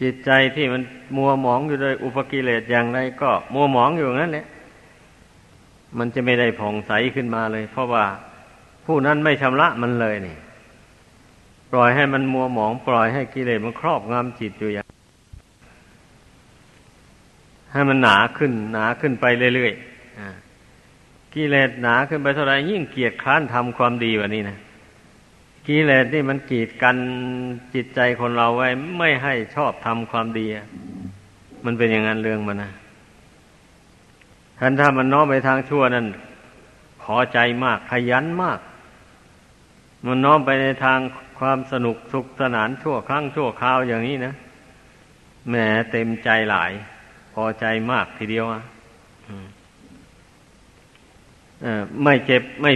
จิตใจที่มันมัวหมองอยู่ด้วยอุปกิเลสอย่างไรก็มัวหมองอยู่นั่นแหละมันจะไม่ได้ผ่องใสขึ้นมาเลย เพราะว่าผู้นั้นไม่ชำระมันเลยนี่ ปล่อยให้มันมัวหมอง ปล่อยให้กิเลสมันครอบงำจิตอยู่อย่างให้มันหนาขึ้น หนาขึ้นไปเรื่อยๆกิเลสหนาขึ้นไปเท่าไรยิ่งเกียดคร้านทำความดีแบบนี้นะ กิเลสนี่มันกีดกันจิตใจคนเราไว้ ไม่ให้ชอบทำความดี มันเป็นอย่างนั้นเรื่องมันนะท่านถ้ามันน้อมไปทางชั่วนั่นพอใจมากขยันมาก มันน้อมไปในทางความสนุกสุขสนานชั่วครั้งชั่วคราวอย่างนี้นะแหมเต็มใจหลาย พอใจมากทีเดียวอะไม่เจ็บไม่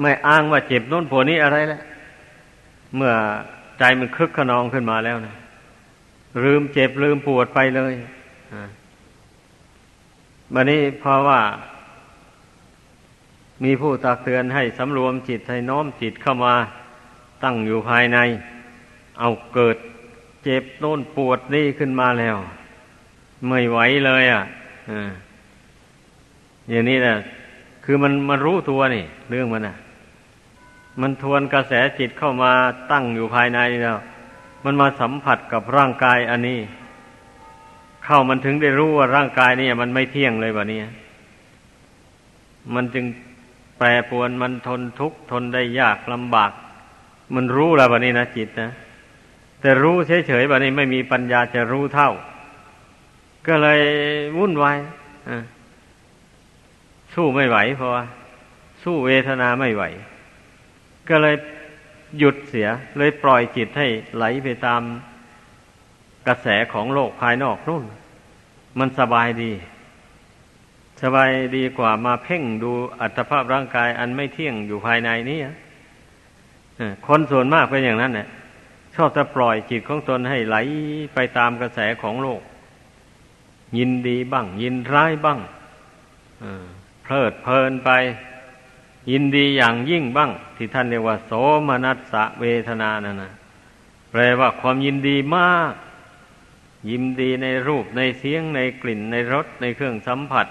ไม่อ้างว่าเจ็บโน้นผวนี้อะไรแล้ว เมื่อใจมันคึกขนองขึ้นมาแล้วนะลืมเจ็บลืมปวดไปเลยบันนี้เพราะว่า มีผู้ตักเตือนให้สำรวมจิตให้น้อมจิตเข้ามาตั้งอยู่ภายใน เอาเกิดเจ็บโน่นปวดนี่ขึ้นมาแล้ว ไม่ไหวเลยอะอย่างนี้นะคือมันมันรู้ตัวนี่ เรื่องมันอะ มันทวนกระแสจิตเข้ามาตั้งอยู่ภายในแล้ว มันมาสัมผัสกับร่างกายอันนี้ เข้ามันถึงได้รู้ว่าร่างกายนี่มันไม่เที่ยงเลยแบบนี้มันจึงแปรปวนมันทนทุกข์ทนได้ยากลำบาก มันรู้แล้วแบบนี้นะจิตนะแต่รู้เฉยๆแบบนี้ไม่มีปัญญาจะรู้เท่า ก็เลยวุ่นวายสู้ไม่ไหวเพราะว่าสู้เวทนาไม่ไหว ก็เลยหยุดเสีย เลยปล่อยจิตให้ไหลไปตามกระแสของโลกภายนอกนู่น มันสบายดี สบายดีกว่ามาเพ่งดูอัตภาพร่างกายอันไม่เที่ยงอยู่ภายในนี้คนส่วนมากเป็นอย่างนั้นเนี่ยชอบจะปล่อยจิตของตนให้ไหลไปตามกระแสของโลก ยินดีบ้าง ยินร้ายบ้างเพลิดเพลินไป ยินดีอย่างยิ่งบ้าง ที่ท่านเรียกว่า โสมนัสสะเวทนานั่นนะแปลว่าความยินดีมาก ยินดีในรูปในเสียงในกลิ่นในรสในเครื่องสัมผัส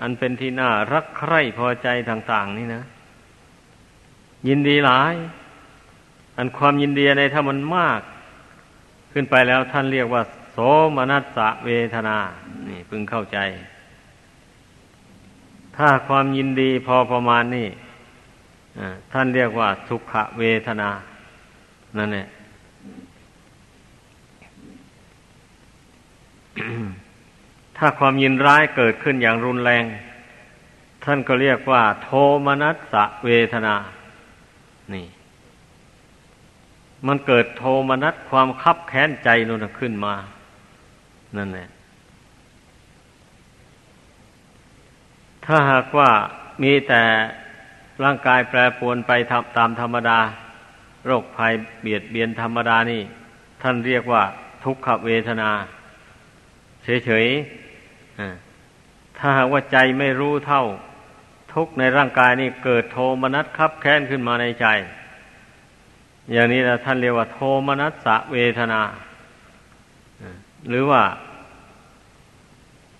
อันเป็นที่น่ารักใคร่พอใจต่าง ๆ นี่นะ ยินดีหลาย อันความยินดีในถ้ามันมาก ขึ้นไปแล้วท่านเรียกว่า โสมนัสสะเวทนา นี่พึงเข้าใจ ถ้าความยินดีพอประมาณนี่ท่านเรียกว่าสุขเวทนา นั่นแหละถ้าความยินร้ายเกิดขึ้นอย่างรุนแรง ท่านก็เรียกว่า โทมนัสสะเวทนา นี่ มันเกิดโทมนัสความคับแค้นใจนั่นขึ้นมา นั่นแหละ ถ้าหากว่ามีแต่ร่างกายแปรปรวนไปตามธรรมดา โรคภัยเบียดเบียนธรรมดานี่ ท่านเรียกว่า ทุกขเวทนา เฉยๆถ้าหากว่าใจไม่รู้เท่า ทุกในร่างกายนี่เกิดโทมนัสคับแค้นขึ้นมาในใจ อย่างนี้นะท่านเรียกว่า โทมนัสสะเวทนาหรือว่า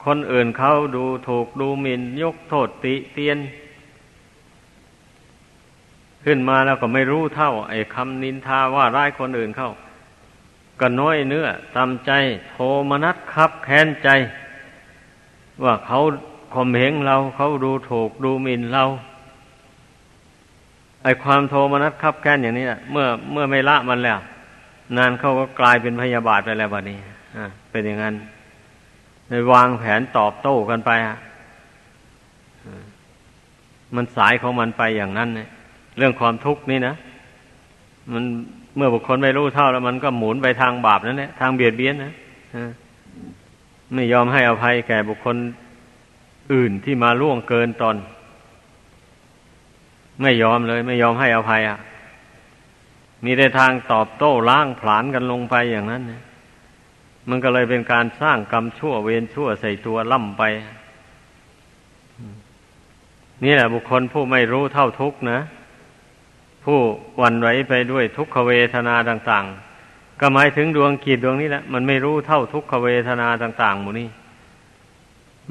คนอื่นเขาดูถูกดูหมิ่นยกโทษติเตียน ขึ้นมาแล้วก็ไม่รู้เท่า ไอ้คำนินทาว่าร้ายคนอื่นเขาก็น้อยเนื้อตามใจโทมนัสคับแค้นใจ ว่าเขาข่มเหงเราเขาดูถูกดูหมิ่นเราไอ้ความโทมนัสคับแค้นอย่างนี้นะเมื่อเมื่อไม่ละมันแล้ว นานเขาก็กลายเป็นพยาบาทไปแล้วบัดนี้อ่าเป็นอย่างนั้น ในวางแผนตอบโต้กันไปฮะมันสายของมันไปอย่างนั้นเนี่ยเรื่องความทุกข์นี่นะมันเมื่อบุคคลไม่รู้เท่าแล้ว มันก็หมุนไปทางบาปนั่นแหละทางเบียดเบียนนะไม่ยอมให้อภัยแก่บุคคลอื่นที่มาล่วงเกินตนไม่ยอมเลย ไม่ยอมให้อภัยอะ มีแต่ทางตอบโต้ล้างผลาญกันลงไปอย่างนั้นนะ มันก็เลยเป็นการสร้างกรรมชั่วเวรชั่วใส่ตัวล่ำไป นี่แหละบุคคลผู้ไม่รู้เท่าทุกนะ ผู้วันไหวไปด้วยทุกขเวทนาต่าง ๆ ก็หมายถึงดวงกิจดวงนี้แหละ มันไม่รู้เท่าทุกขเวทนาต่าง ๆ หมู่นี้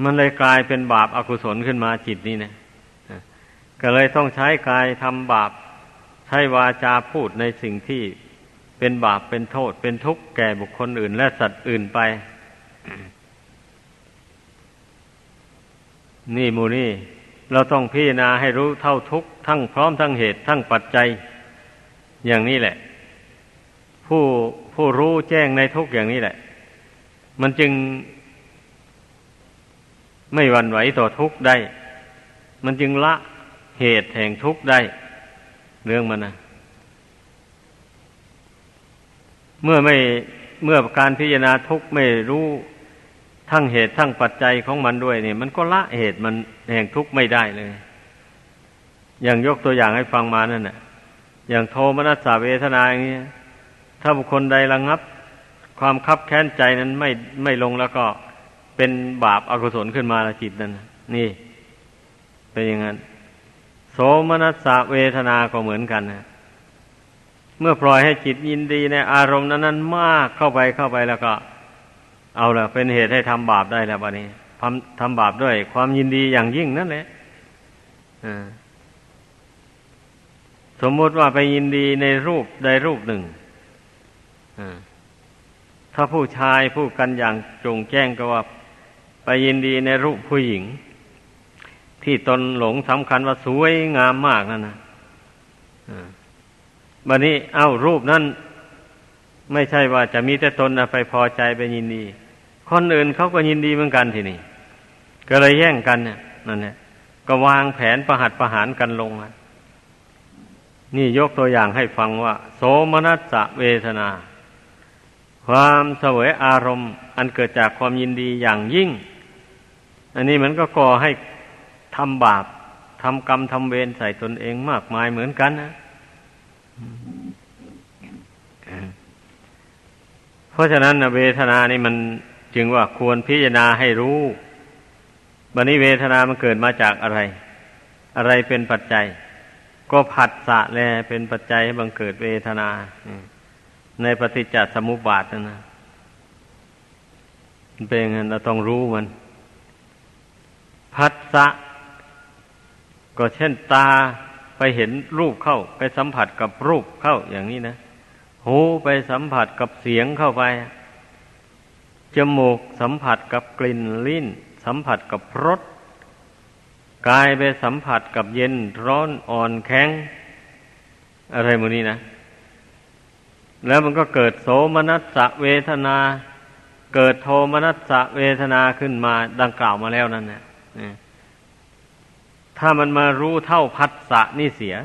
มันเลยกลายเป็นบาปอากุศลขึ้นมาจิตนี่นะก็เลยต้องใช้กายทำบาป ใช้วาจาพูดในสิ่งที่ เป็นบาปเป็นโทษ เป็นทุกข์แก่บุคคลอื่น และสัตว์อื่นไป นี่มูนี่ เราต้องพิจารณาให้รู้เท่าทุกข์ทั้งพร้อมทั้งเหตุทั้งปัจจัย อย่างนี้แหละ ผู้ผู้รู้แจ้งในทุกอย่างนี้แหละ มันจึงไม่หวั่นไหวต่อทุกข์ได้ มันจึงละเหตุแห่งทุกข์ได้ เรื่องมันนะ เมื่อไม่เมื่อการพิจารณาทุกข์ไม่รู้ทั้งเหตุทั้งปัจจัยของมันด้วยเนี่ย มันก็ละเหตุมันแห่งทุกข์ไม่ได้เลย อย่างยกตัวอย่างให้ฟังมานั่นน่ะอย่างโทมนัสสาเวทนาอย่างนี้ถ้าบุคคลใดระงับ ความคับแค้นใจนั้นไม่ไม่ลงแล้วก็เป็นบาปอากุศลขึ้นมาละจิตนั้นนี่เป็นอย่างนั้นโสมนัสสะเวทนาก็เหมือนกันนะ เมื่อปล่อยให้จิตยินดีในอารมณ์นั้นนั้นมากเข้าไปเข้าไปแล้วก็ เอาละเป็นเหตุให้ทำบาปได้แล้วบัดนี้ทำทำบาปด้วย ความยินดีอย่างยิ่งนั่นแหละสมมติว่าไปยินดีในรูปใดรูปหนึ่งถ้าผู้ชายผู้กันอย่างจงแจ้งก็ว่า ไปยินดีในรูปผู้หญิง ที่ตนหลงสำคัญว่าสวยงามมากนั่นนะ บัดนี้เอ้ารูปนั้น ไม่ใช่ว่าจะมีแต่ตนไปพอใจไปยินดี คนอื่นเขาก็ยินดีเหมือนกันทีนี้ก็เลยแย่งกันเนี่ยนั่นแหละก็วางแผนประหัตประหารกันลงนี่ยกตัวอย่างให้ฟังว่า โสมนัสสะเวทนา ความเสวยอารมณ์ อันเกิดจากความยินดีอย่างยิ่ง อันนี้มันก็ก่อให้ทำบาปทำกรรมทำเวรใส่ตนเองมากมายเหมือนกันนะ เพราะฉะนั้นเวทนานี่มันจึงว่าควรพิจารณาให้รู้บันนี้เวทนามันเกิดมาจากอะไร อะไรเป็นปัจจัย ก็ผัสสะแลเป็นปัจจัยให้บังเกิดเวทนา ในปฏิจจสมุปบาทนะนะเป็นอย่างนั้นเราต้องรู้มัน ผัสสะก็เช่นตา ไปเห็นรูปเข้า ไปสัมผัสกับรูปเข้าอย่างนี้นะ หูไปสัมผัสกับเสียงเข้าไป จมูกสัมผัสกับกลิ่นลิ้น สัมผัสกับรสกายไปสัมผัสกับเย็นร้อนอ่อนแข็ง อะไรมูนี้นะ แล้วมันก็เกิดโสมนัสสะเวทนา เกิดโทมนัสสะเวทนาขึ้นมาดังกล่าวมาแล้วนั่นเนี่ย ถ้ามันมารู้เท่าพัสสะนี่เสีย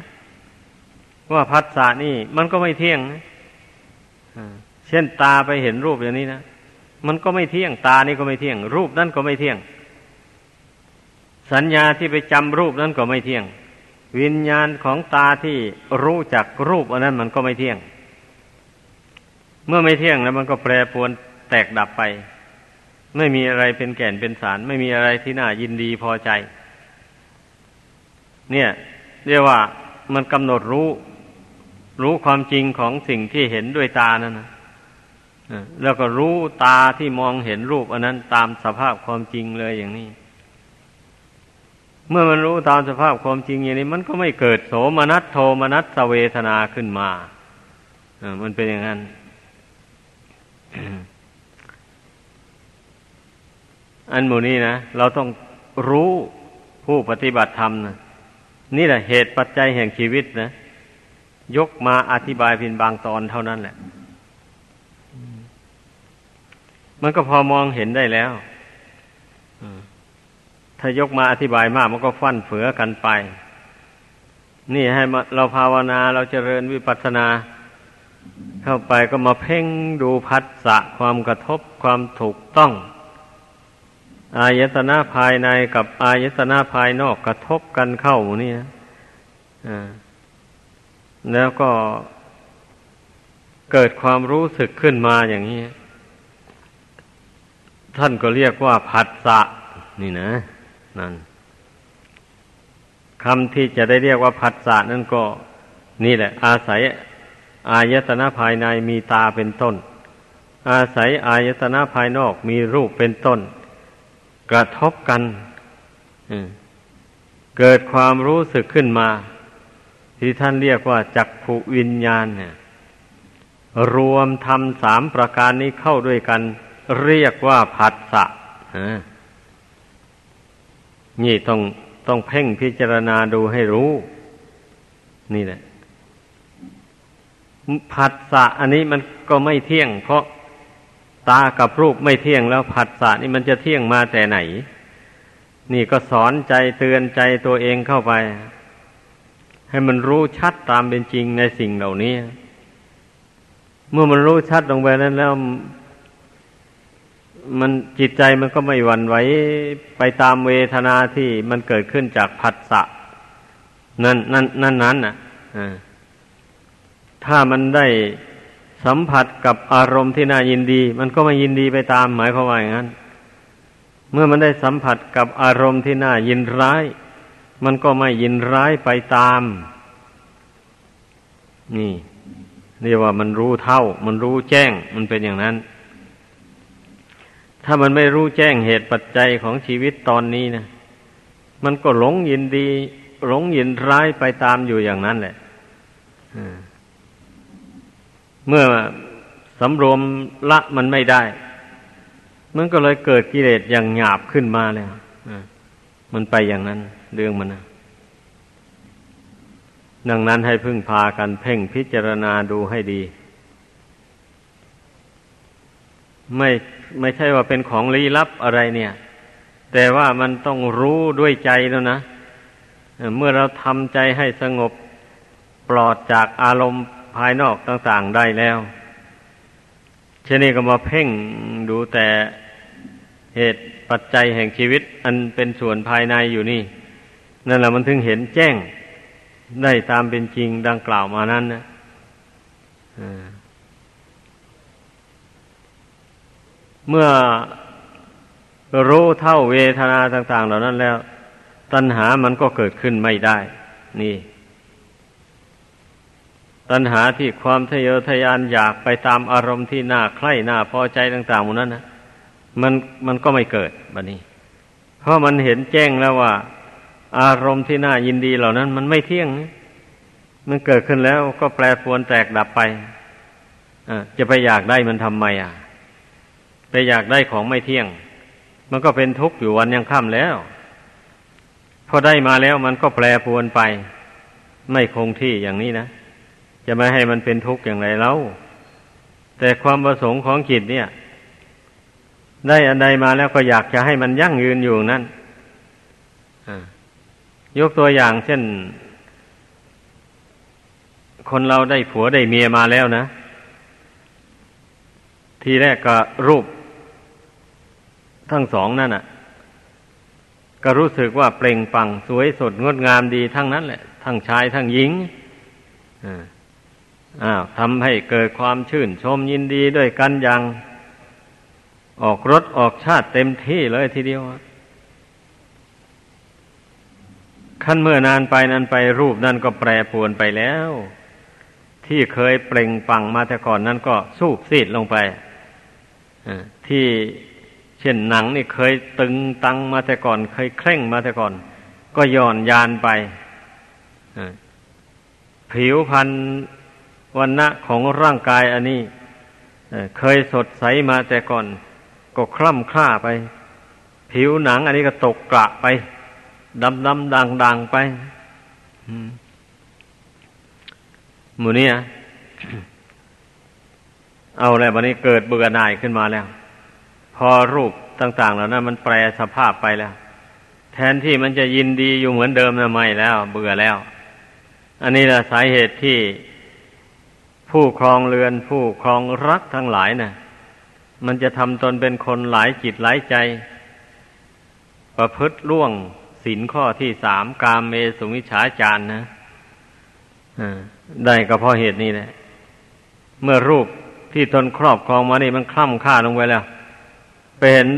ว่าพัสสะนี่มันก็ไม่เที่ยงนะเช่นตาไปเห็นรูปอย่างนี้นะมันก็ไม่เที่ยง ตานี่ก็ไม่เที่ยง รูปนั่นก็ไม่เที่ยง สัญญาที่ไปจำรูปนั้นก็ไม่เที่ยง วิญญาณของตาที่รู้จักรูปอันนั้นมันก็ไม่เที่ยง เมื่อไม่เที่ยงแล้วมันก็แปรปรวนแตกดับไป ไม่มีอะไรเป็นแก่นเป็นสาร ไม่มีอะไรที่น่ายินดีพอใจ เนี่ย เรียกว่ามันกำหนดรู้ รู้ความจริงของสิ่งที่เห็นด้วยตานั่นนะแล้วก็รู้ตาที่มองเห็นรูป อันนั้นตามสภาพความจริงเลยอย่างนี้ เมื่อมันรู้ตามสภาพความจริงอย่างนี้ มันก็ไม่เกิดโสมนัสโทมนัสสเวทนาขึ้นมาอมันเป็นอย่างนั้นอันหมู่นี้นะเราต้องรู้ผู้ปฏิบัติธรรมนะ นี่แหละเหตุปัจจัยแห่งชีวิตนะ ยกมาอธิบายเพียงบางตอนเท่านั้นแหละ มันก็พอมองเห็นได้แล้วถ้ายกมาอธิบายมาก มันก็ฟั่นเฟือกันไป นี่ให้เราภาวนาเราเจริญวิปัสสนา เข้าไปก็มาเพ่งดูพัสสะความกระทบความถูกต้อง อายตนะภายในกับอายตนะภายนอกกระทบกันเข้านี่นะแล้วก็เกิดความรู้สึกขึ้นมาอย่างนี้ ท่านก็เรียกว่าผัสสะนี่นะ นั่นคำที่จะได้เรียกว่าผัสสะนั่นก็ นี่แหละ อาศัย อายตนะภายในมีตาเป็นต้น อาศัยอายตนะภายนอกมีรูปเป็นต้น กระทบกันเกิดความรู้สึกขึ้นมา ที่ท่านเรียกว่าจักขุวิญญาณเนี่ย รวมทำสามประการนี้เข้าด้วยกัน เรียกว่าผัสสะนี่ต้องต้องเพ่งพิจารณาดูให้รู้ นี่แหละผัสสะอันนี้มันก็ไม่เที่ยง เพราะ ตากับรูปไม่เที่ยงแล้วผัสสะนี่มันจะเที่ยงมาแต่ไหน นี่ก็สอนใจเตือนใจตัวเองเข้าไป ให้มันรู้ชัดตามเป็นจริงในสิ่งเหล่านี้ เมื่อมันรู้ชัดลงไปนั้นแล้ว มันจิตใจมันก็ไม่หวั่นไหวไปตามเวทนาที่มันเกิดขึ้นจากผัสสะนั่นนั่นนั่นนั้นน่ะถ้ามันได้ สัมผัสกับอารมณ์ที่น่ายินดี มันก็ไม่ยินดีไปตามหมายความว่าอย่างนั้น เมื่อมันได้สัมผัสกับอารมณ์ที่น่ายินร้าย มันก็ไม่ยินร้ายไปตาม นี่เรียกว่ามันรู้เท่า มันรู้แจ้ง มันเป็นอย่างนั้น ถ้ามันไม่รู้แจ้งเหตุปัจจัยของชีวิตตอนนี้นะมันก็หลงยินดี หลงยินร้ายไปตามอยู่อย่างนั้นแหละอ เมื่อสำรวมละมันไม่ได้ มันก็เลยเกิดกิเลสอย่างหยาบขึ้นมาแล้วมันไปอย่างนั้น เรื่องมันนะดังนั้นให้พึ่งพากันเพ่งพิจารณาดูให้ดี ไม่ไม่ใช่ว่าเป็นของลี้ลับอะไรเนี่ย แต่ว่ามันต้องรู้ด้วยใจแล้วนะ เมื่อเราทำใจให้สงบปลอดจากอารมณ์ ภายนอกต่างๆได้แล้ว เช่นนี้ก็มาเพ่งดูแต่เหตุปัจจัยแห่งชีวิต อันเป็นส่วนภายในอยู่นี่ นั่นแหละมันถึงเห็นแจ้งได้ตามเป็นจริงดังกล่าวมานั้นนะเมื่อรู้เท่าเวทนาต่าง ๆ เหล่านั้นแล้ว ตัณหามันก็เกิดขึ้นไม่ได้ นี่ ตัณหาที่ความทะเยอทะยานอยากไปตามอารมณ์ที่น่าใคร่น่าพอใจต่างๆหมดนั้นนะมันมันก็ไม่เกิดบัดนี้ เพราะมันเห็นแจ้งแล้วว่า อารมณ์ที่น่ายินดีเหล่านั้น มันไม่เที่ยง มันเกิดขึ้นแล้วก็แปรปรวนแตกดับไปจะไปอยากได้มันทำไมอะ ไปอยากได้ของไม่เที่ยง มันก็เป็นทุกข์อยู่วันยังค่ำแล้ว พอได้มาแล้วมันก็แปรปรวนไป ไม่คงที่อย่างนี้นะ จะไม่ให้มันเป็นทุกข์อย่างไรเล่าแต่ความประสงค์ของจิตเนี่ย ได้อันใดมาแล้วก็อยากจะให้มันยั่งยืนอยู่นั่นยกตัวอย่างเช่น คนเราได้ผัวได้เมียมาแล้วนะ ทีแรกก็รูป ทั้งสองนั่นอะ ก็รู้สึกว่าเปล่งปังสวยสดงดงามดีทั้งนั้นแหละ ทั้งชายทั้งหญิงอ่า ทำให้เกิดความชื่นชมยินดีด้วยกันอย่าง ออกรถออกชาติเต็มที่เลยทีเดียวขั้นเมื่อนานไปนานไปรูปนั่นก็แปรปรวนไปแล้ว ที่เคยเปล่งปังมาแต่ก่อนนั้นก็สูบซีดลงไปที่เช่นหนังนี่เคยตึงตังมาแต่ก่อน เคยเคร่งมาแต่ก่อน ก็ย่อนยานไปผิวพัน วันณะของร่างกายอันนี้เคยสดใสมาแต่ก่อน ก็คล่ำคล้าไป ผิวหนังอันนี้ก็ตกกระไปดำดำดังดังไปหมูนี่ะเอาแล้ววันนี้เกิดเบื่อหน่ายขึ้นมาแล้ว พอรูปต่างๆแล้วนะมันแปรสภาพไปแล้ว แทนที่มันจะยินดีอยู่เหมือนเดิมนะไม่แล้ว เบื่อแล้ว อันนี้แหละสาเหตุที่ ผู้ครองเรือนผู้ครองรักทั้งหลายนะ่ะ มันจะทำตนเป็นคนหลายจิตหลายใจ ประพฤติล่วงศีลข้อที่สามกามเมสุมิฉาจารนะได้ก็เพราะเหตุนี้แหละ เมื่อรูปที่ตนครอบครองมานี่มันคล่ำค่าลงไปแล้วไปเห็น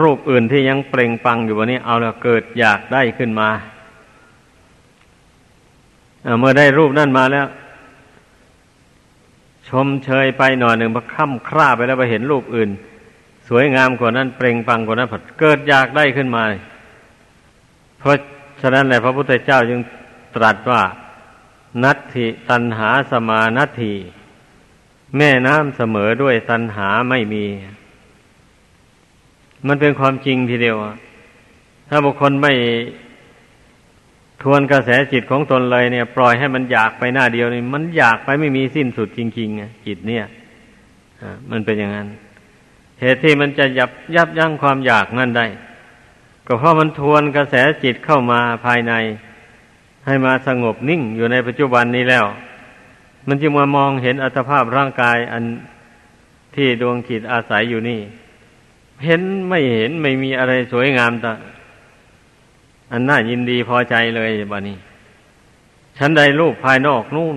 รูปอื่นที่ยังเปล่งปังอยู่วันนี้ เอาแล้วเกิดอยากได้ขึ้นมาเมื่อได้รูปนั่นมาแล้ว ชมเชยไปหน่อยหนึ่งพอค่ำคร่าไปแล้วไปเห็นรูปอื่น สวยงามกว่านั้น เปล่งปังกว่านั้นผัดเกิดอยากได้ขึ้นมา เพราะฉะนั้นแหละพระพุทธเจ้าจึงตรัสว่า นัตถิตันหาสมานัตถิแม่น้ำเสมอด้วยตันหาไม่มี มันเป็นความจริงทีเดียวถ้าบุคคลไม่ ทวนกระแสจิตของตนเลยเนี่ย ปล่อยให้มันอยากไปหน้าเดียวนี่มันอยากไปไม่มีสิ้นสุดจริงๆจิตเนี่ยมันเป็นอย่างนั้น เหตุที่มันจะยับยับยั้งความอยากนั่นได้ ก็เพราะมันทวนกระแสจิตเข้ามาภายใน ให้มาสงบนิ่งอยู่ในปัจจุบันนี้แล้ว มันจึงมามองเห็นอัตภาพร่างกายอันที่ดวงจิตอาศัยอยู่นี่ เห็นไม่เห็นไม่มีอะไรสวยงามต่ อันน่ายินดีพอใจเลยบ้านี้ฉันใดรูปภายนอกนู่น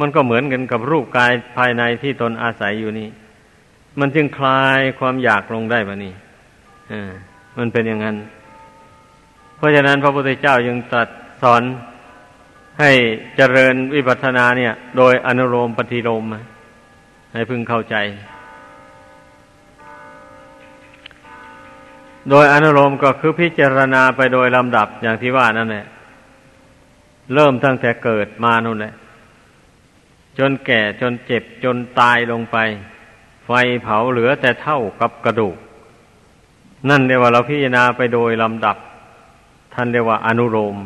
มันก็เหมือนกันกับรูปกายภายในที่ตนอาศัยอยู่นี่ มันจึงคลายความอยากลงได้บ้านี้อ่ามันเป็นอย่างนั้น เพราะฉะนั้นพระพุทธเจ้ายังตรัสสอนให้เจริญวิปัสสนาเนี่ย โดยอนุโลมปฏิโลมให้พึงเข้าใจ โดยอนุโลมก็คือพิจารณาไปโดยลำดับอย่างที่ว่านั่นแหละเริ่มตั้งแต่เกิดมานู่นแหละ จนแก่จนเจ็บจนตายลงไป ไฟเผาเหลือแต่เท่ากับกระดูก นั่นเรียกว่าเราพิจารณาไปโดยลำดับ ท่านเรียกว่าอนุโลม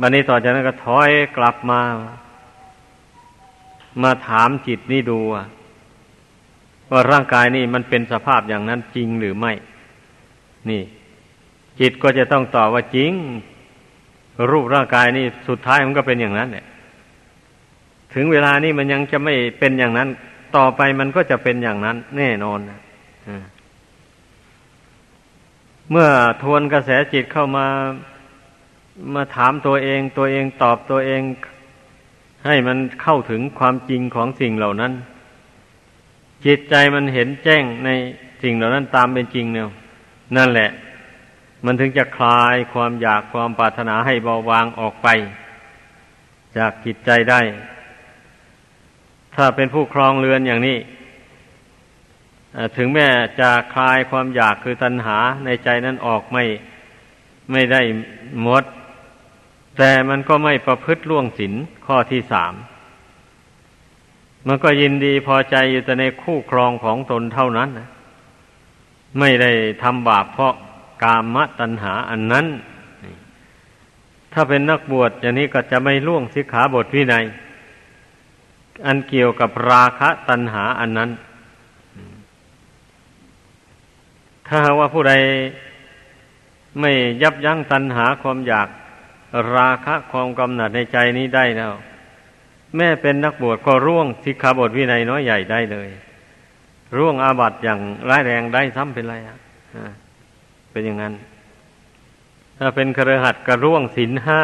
บันนี้ต่อจากนั้นก็ถอยกลับมา มาถามจิตนี่ดูอะ ว่าร่างกายนี่มันเป็นสภาพอย่างนั้นจริงหรือไม่ นี่ จิตก็จะต้องตอบว่าจริง รูปร่างกายนี่สุดท้ายมันก็เป็นอย่างนั้นเนี่ยถึงเวลานี้มันยังจะไม่เป็นอย่างนั้น ต่อไปมันก็จะเป็นอย่างนั้น แน่นอนเมื่อทวนกระแสจิตเข้ามามาถามตัวเอง ตัวเองตอบตัวเอง ให้มันเข้าถึงความจริงของสิ่งเหล่านั้น จิตใจมันเห็นแจ้งในสิ่งเหล่านั้นตามเป็นจริงเนี่ยนั่นแหละ มันถึงจะคลายความอยากความปรารถนาให้เบาบางออกไป จากจิตใจได้ ถ้าเป็นผู้ครองเรือนอย่างนี้ถึงแม้จะคลายความอยากคือตัณหาในใจนั้นออกไม่ไม่ได้หมด แต่มันก็ไม่ประพฤติล่วงศีลข้อที่สาม มันก็ยินดีพอใจอยู่แต่ในคู่ครองของตนเท่านั้นนะไม่ได้ทำบาปเพราะกามตัณหาอันนั้น ถ้าเป็นนักบวชอย่างนี้ก็จะไม่ล่วงสิกขาบทวินัย อันเกี่ยวกับราคะตัณหาอันนั้น ถ้าว่าผู้ใดไม่ยับยั้งตัณหาความอยากราคะความกำหนัดในใจนี้ได้แล้ว แม่เป็นนักบวชก็ร่วงสิกขาบทวินัยน้อยใหญ่ได้เลย ร่วงอาบัติอย่างร้ายแรงได้ซ้ำเป็นไรอะเป็นอย่างนั้น ถ้าเป็นครหัดก็ร่วงศีลห้า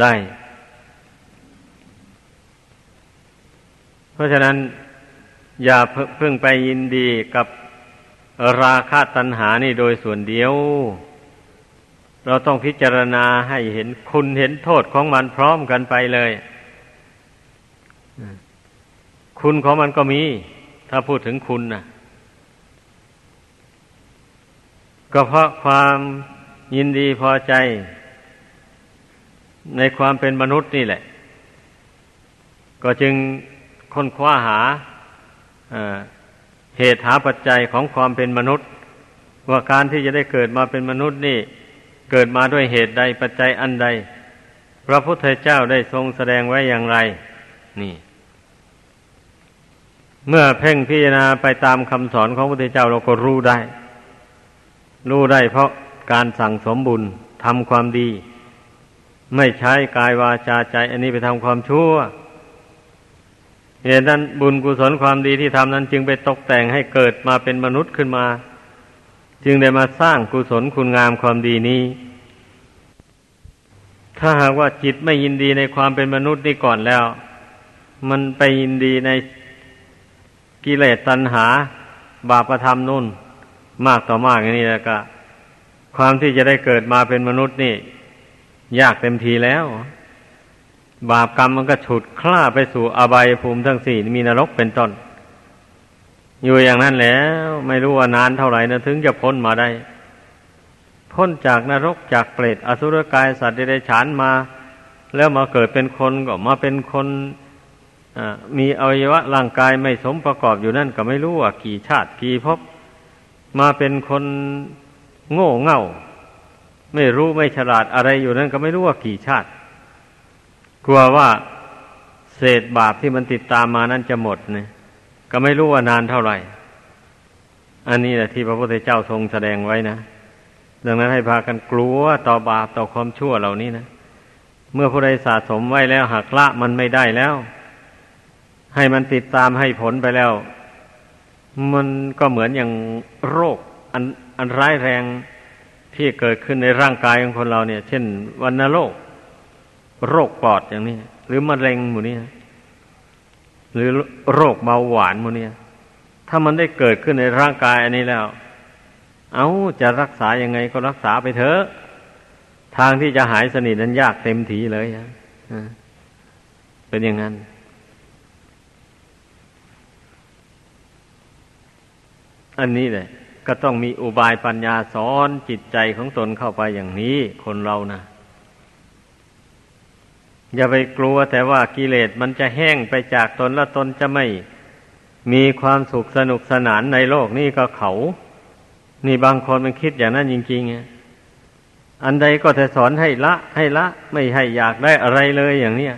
ได้ เพราะฉะนั้น อย่าเพิ่งไปยินดีกับราคะตัณหานี่โดยส่วนเดียว เราต้องพิจารณาให้เห็นคุณเห็นโทษของมันพร้อมกันไปเลย คุณของมันก็มี ถ้าพูดถึงคุณนะก็เพราะความยินดีพอใจ ในความเป็นมนุษย์นี่แหละ ก็จึงค้นคว้าหาเหตุหาปัจจัยของความเป็นมนุษย์ ว่าการที่จะได้เกิดมาเป็นมนุษย์นี่ เกิดมาด้วยเหตุใดปัจจัยอันใด พระพุทธเจ้าได้ทรงแสดงไว้อย่างไร นี่ เมื่อเพ่งพิจารณาไปตามคำสอนของพระพุทธเจ้าเราก็รู้ได้ รู้ได้เพราะการสั่งสมบุญทำความดี ไม่ใช้กายวาจาใจ อันนี้ไปทำความชั่วเหตุนั้นบุญกุศลความดีที่ทำนั้นจึงไปตกแต่งให้เกิดมาเป็นมนุษย์ขึ้นมา จึงได้มาสร้างกุศลคุณงามความดีนี้ ถ้าหากว่าจิตไม่ยินดีในความเป็นมนุษย์นี่ก่อนแล้ว มันไปยินดีในกิเลสตัณหา บาปธรรมนุ่น มากต่อมากอย่างนี้แล้วก็ ความที่จะได้เกิดมาเป็นมนุษย์นี่ ยากเต็มทีแล้ว บาปกรรมมันก็ฉุดคล้าไปสู่อบายภูมิทั้งสี่มีนรกเป็นต้น อยู่อย่างนั้นแล้ว ไม่รู้ว่านานเท่าไหร่นะถึงจะพ้นมาได้ พ้นจากนรกจากเปรตอสุรกายสัตว์เดรัจฉานมา แล้วมาเกิดเป็นคนก็มาเป็นคนมีอวัยวะร่างกายไม่สมประกอบอยู่นั่นก็ไม่รู้ว่ากี่ชาติกี่ภพมาเป็นคนโง่เง่า ไม่รู้ไม่ฉลาดอะไรอยู่นั่นก็ไม่รู้ว่ากี่ชาติ กลัวว่าเศษบาปที่มันติดตามมานั่นจะหมดเนี่ย ก็ไม่รู้ว่านานเท่าไหร่ อันนี้แหละที่พระพุทธเจ้าทรงแสดงไว้นะ ดังนั้นให้พากันกลัวต่อบาปต่อความชั่วเหล่านี้นะ เมื่อผู้ใดสะสมไว้แล้วหักละมันไม่ได้แล้ว ให้มันติดตามให้ผลไปแล้ว มันก็เหมือนอย่างโรคอันอันร้ายแรงที่เกิดขึ้นในร่างกายของคนเราเนี่ย เช่น วันโรค โรคปอดอย่างนี้ หรือมะเร็งหมู่นี้ หรือโรคเบาหวานหมู่นี้ถ้ามันได้เกิดขึ้นในร่างกายอันนี้แล้ว เอาจะรักษายังไงก็รักษาไปเถอะ ทางที่จะหายสนิทนั้นยากเต็มทีเลยะเป็นอย่างนั้น อันนี้เลยก็ต้องมีอุบายปัญญาสอนจิตใจของตนเข้าไปอย่างนี้ คนเรานะ อย่าไปกลัวแต่ว่ากิเลสมันจะแห้งไปจากตนแล้วตนจะไม่มีความสุขสนุกสนานในโลกนี่ก็เขา นี่บางคนมันคิดอย่างนั้นจริงๆ อันใดก็จะสอนให้ละ ให้ละ ไม่ให้อยากได้อะไรเลยอย่างเนี้ย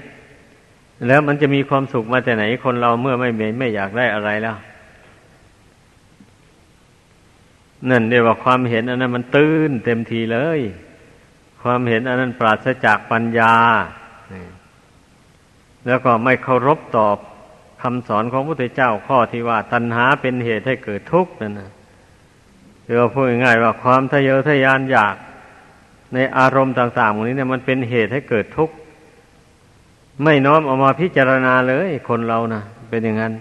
แล้วมันจะมีความสุขมาแต่ไหนคนเราเมื่อไม่ไม่อยากได้อะไรแล้ว นั่นเรียกว่าความเห็นอันนั้นมันตื้นเต็มทีเลย ความเห็นอันนั้นปราศจากปัญญา แล้วก็ไม่เคารพตอบคำสอนของพระพุทธเจ้าข้อที่ว่า ตัณหาเป็นเหตุให้เกิดทุกข์นั่นนะเรียวพูดง่ายๆว่าความทะเยอทะยานอยากในอารมณ์ต่างๆพวกนี้เนี่ยมันเป็นเหตุให้เกิดทุกข์ไม่น้อมออกมาพิจารณาเลยคนเรานะเป็นอย่างนั้น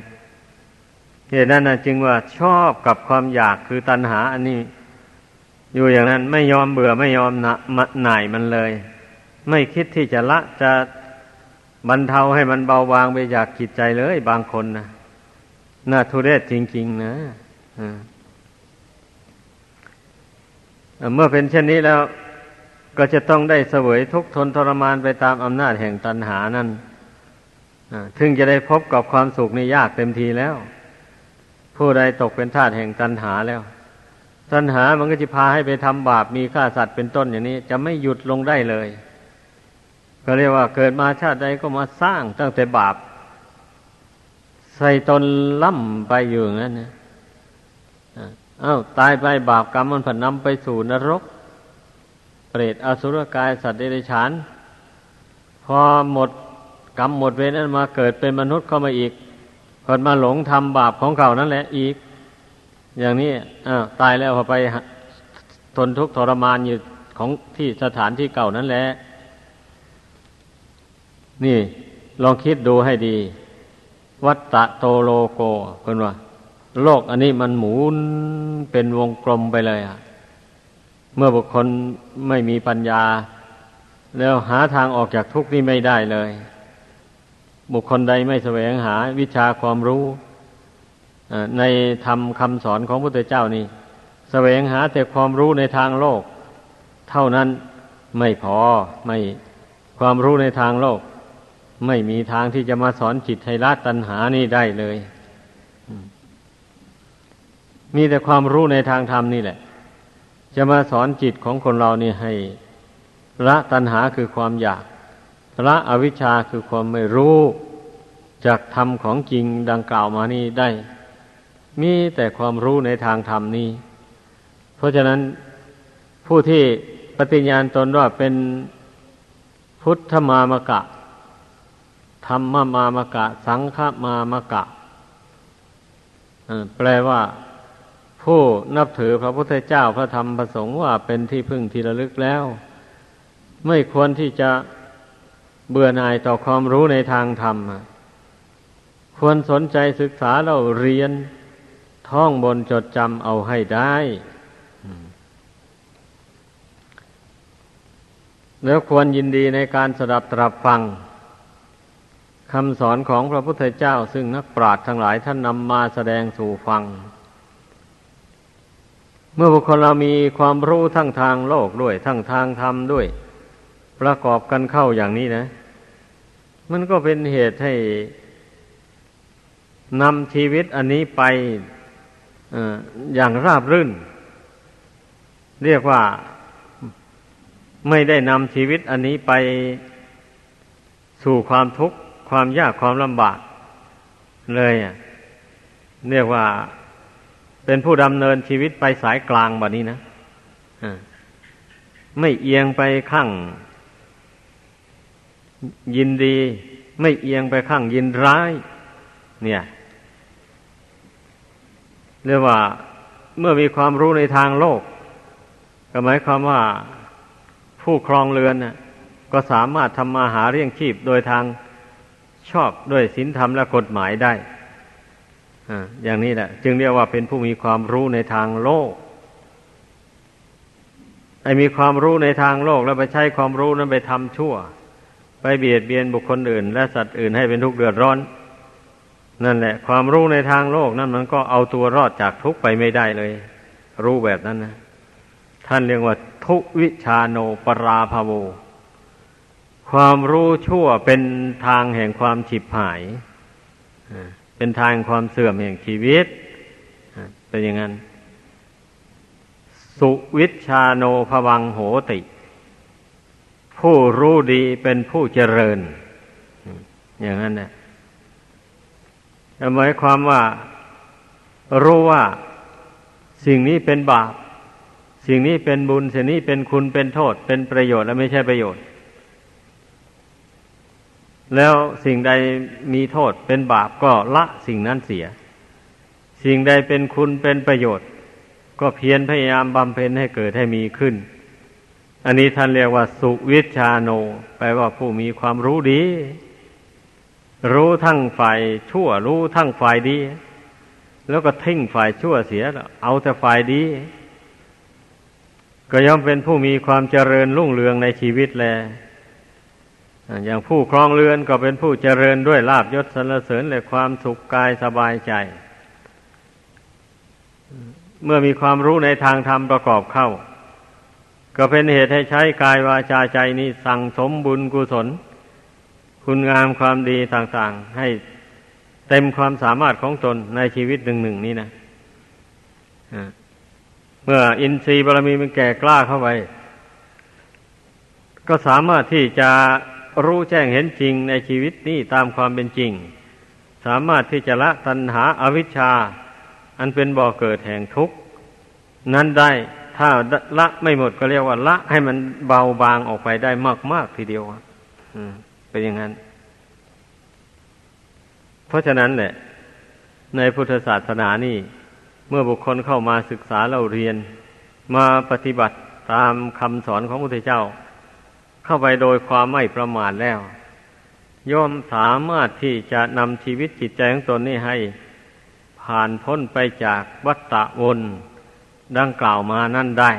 เหตุนั้นนะจึงว่าชอบกับความอยากคือตัณหาอันนี้ อยู่อย่างนั้นไม่ยอมเบื่อไม่ยอมหน่ายมันเลย ไม่คิดที่จะละจะบรรเทาให้มันเบาบางไปจากจิตใจเลยบางคนนะน่าทุเรศจริง ๆ นะเมื่อเป็นเช่นนี้แล้ว ก็จะต้องได้เสวยทุกทนทรมานไปตามอำนาจแห่งตัณหานั่นถึงจะได้พบกับความสุขนี่ยากเต็มทีแล้ว ผู้ใดตกเป็นทาสแห่งตัณหาแล้ว ตัณหามันก็จะพาให้ไปทำบาปมีฆ่าสัตว์เป็นต้นอย่างนี้ จะไม่หยุดลงได้เลย ก็เรียกว่าเกิดมาชาติใดก็มาสร้างตั้งแต่บาป ใส่ตนล่ำไปอยู่อย่างนั้นนะอ้าวตายไปบาปกรรมมันผันนำไปสู่นรก เปรตอสุรกายสัตว์เดรัจฉาน พอหมดกรรมหมดเวรนั้นมาเกิดเป็นมนุษย์เข้ามาอีกคนมาหลงทำบาปของเขานั่นแหละอีก อย่างนี้อ้าวตายแล้วพอไปทนทุกข์ทรมานอยู่ของที่สถานที่เก่านั่นแหละ นี่ลองคิดดูให้ดี วัตตะโตโลโกเพื่อนว่า โลกอันนี้มันหมุนเป็นวงกลมไปเลยอะเมื่อบุคคลไม่มีปัญญา แล้วหาทางออกจากทุกข์นี้ไม่ได้เลย บุคคลใดไม่แสวงหาวิชาความรู้ในธรรมคำสอนของพระพุทธเจ้านี่แสวงหาแต่ความรู้ในทางโลก เท่านั้นไม่พอไม่ความรู้ในทางโลก ไม่มีทางที่จะมาสอนจิตให้ละตัณหานี่ได้เลย มีแต่ความรู้ในทางธรรมนี่แหละ จะมาสอนจิตของคนเรานี่ให้ละตัณหาคือความอยากละอวิชชาคือความไม่รู้จากธรรมของจริงดังกล่าวมานี้ได้ มีแต่ความรู้ในทางธรรมนี้ เพราะฉะนั้นผู้ที่ปฏิญญาณตนว่าเป็นพุทธมามกะ ธรรมมามกะ สังฆมามกะแปลว่า ผู้นับถือพระพุทธเจ้าพระธรรมพระสงฆ์ว่าเป็นที่พึ่งที่ระลึกแล้ว ไม่ควรที่จะเบื่อหน่ายต่อความรู้ในทางธรรม ควรสนใจศึกษาเราเรียน ท่องบนจดจำเอาให้ได้แล้วควรยินดีในการสดับตรับฟัง คำสอนของพระพุทธเจ้า ซึ่งนักปราชญ์ทั้งหลายท่านนำมาแสดงสู่ฟัง เมื่อบุคคลเรามีความรู้ทั้งทางโลกด้วย ทั้งทางธรรมด้วย ประกอบกันเข้าอย่างนี้นะ มันก็เป็นเหตุให้นำชีวิตอันนี้ไปออย่างราบรื่น เรียกว่าไม่ได้นำชีวิตอันนี้ไปสู่ความทุกข์ ความยากความลำบากเลยเรียกว่าเป็นผู้ดำเนินชีวิตไปสายกลางแบบนี้นะไม่เอียงไปข้าง ยินดี ไม่เอียงไปข้างยินร้าย เนี่ยเรียกว่าเมื่อมีความรู้ในทางโลก ก็หมายความว่าผู้ครองเรือนนะก็สามารถทำมาหาเลี้ยงชีพโดยทาง ชอบด้วยศีลธรรมและกฎหมายได้อย่างนี้แหละ จึงเรียกว่าเป็นผู้มีความรู้ในทางโลกไอ้มีความรู้ในทางโลกแล้วไปใช้ความรู้นั้นไปทำชั่ว ไปเบียดเบียนบุคคลอื่น และสัตว์อื่นให้เป็นทุกข์เดือดร้อน นั่นแหละ ความรู้ในทางโลกนั้นมันก็เอาตัวรอดจากทุกข์ไปไม่ได้เลย รู้แบบนั้นนะท่านเรียกว่าทุวิชาโนปราภโว ความรู้ชั่วเป็นทางแห่งความฉิบหาย เป็นทางความเสื่อมแห่งชีวิต เป็นอย่างนั้น สุวิชาโนภวังโหติ ผู้รู้ดีเป็นผู้เจริญ อย่างนั้นนะหมายความว่า รู้ว่าสิ่งนี้เป็นบาป สิ่งนี้เป็นบุญ สิ่งนี้เป็นคุณเป็นโทษ เป็นประโยชน์และไม่ใช่ประโยชน์ แล้วสิ่งใดมีโทษเป็นบาปก็ละสิ่งนั้นเสีย สิ่งใดเป็นคุณเป็นประโยชน์ ก็เพียรพยายามบำเพ็ญให้เกิดให้มีขึ้น อันนี้ท่านเรียกว่า สุวิชาโน แปลว่าผู้มีความรู้ดี รู้ทั้งฝ่ายชั่ว รู้ทั้งฝ่ายดี แล้วก็ทิ้งฝ่ายชั่วเสีย เอาแต่ฝ่ายดี ก็ย่อมเป็นผู้มีความเจริญรุ่งเรืองในชีวิตแล อย่างผู้ครองเรือนก็เป็นผู้เจริญด้วยลาบยศสรรเสริญและความสุขกายสบายใจ เมื่อมีความรู้ในทางธรรมประกอบเข้า ก็เป็นเหตุให้ใช้กายวาจาใจนี้สั่งสมบุญกุศล คุณงามความดีต่างๆ ให้เต็มความสามารถของตนในชีวิตหนึ่งๆนี้นะเมื่ออินทรีย์บารมีมันแก่กล้าเข้าไป ก็สามารถที่จะ รู้แจ้งเห็นจริงในชีวิตนี้ตามความเป็นจริง สามารถที่จะละตัณหาอาวิชชา อันเป็นบ่อเกิดแห่งทุกข์นั้นได้ถ้าละไม่หมดก็เรียกว่าละ ให้มันเบาบางออกไปได้มาก ๆ ทีเดียวเป็นอย่างนั้น เพราะฉะนั้นแหละ ในพุทธศาสนานี่ เมื่อบุคคลเข้ามาศึกษาเราเรียน มาปฏิบัติตามคำสอนของพระพุทธเจ้า เข้าไปโดยความไม่ประมาทแล้วย่อมสามารถที่จะนำชีวิตจิตใจของตนนี้ให้ ผ่านพ้นไปจากวัฏฏะวนดังกล่าวมานั่นได้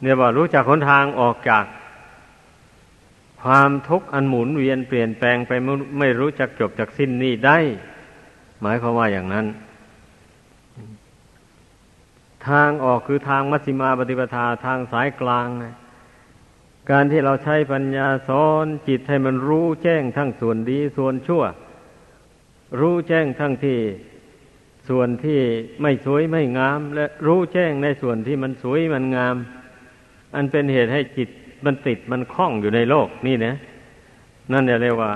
เนี่ยว่ารู้จักหนทางออกจากความทุกข์อันหมุนเวียนเปลี่ยนแปลงไปไม่รู้จักจบจากสิ้นนี้ได้ หมายความว่าอย่างนั้น ทางออกคือทางมัชฌิมาปฏิปทาทางสายกลางนะ การที่เราใช้ปัญญาสอนจิตให้มันรู้แจ้งทั้งส่วนดีส่วนชั่ว รู้แจ้งทั้งที่ส่วนที่ไม่สวยไม่งาม และรู้แจ้งในส่วนที่มันสวยมันงาม อันเป็นเหตุให้จิตมันติดมันคล้องอยู่ในโลกนี่นะ นั่นเรียกว่า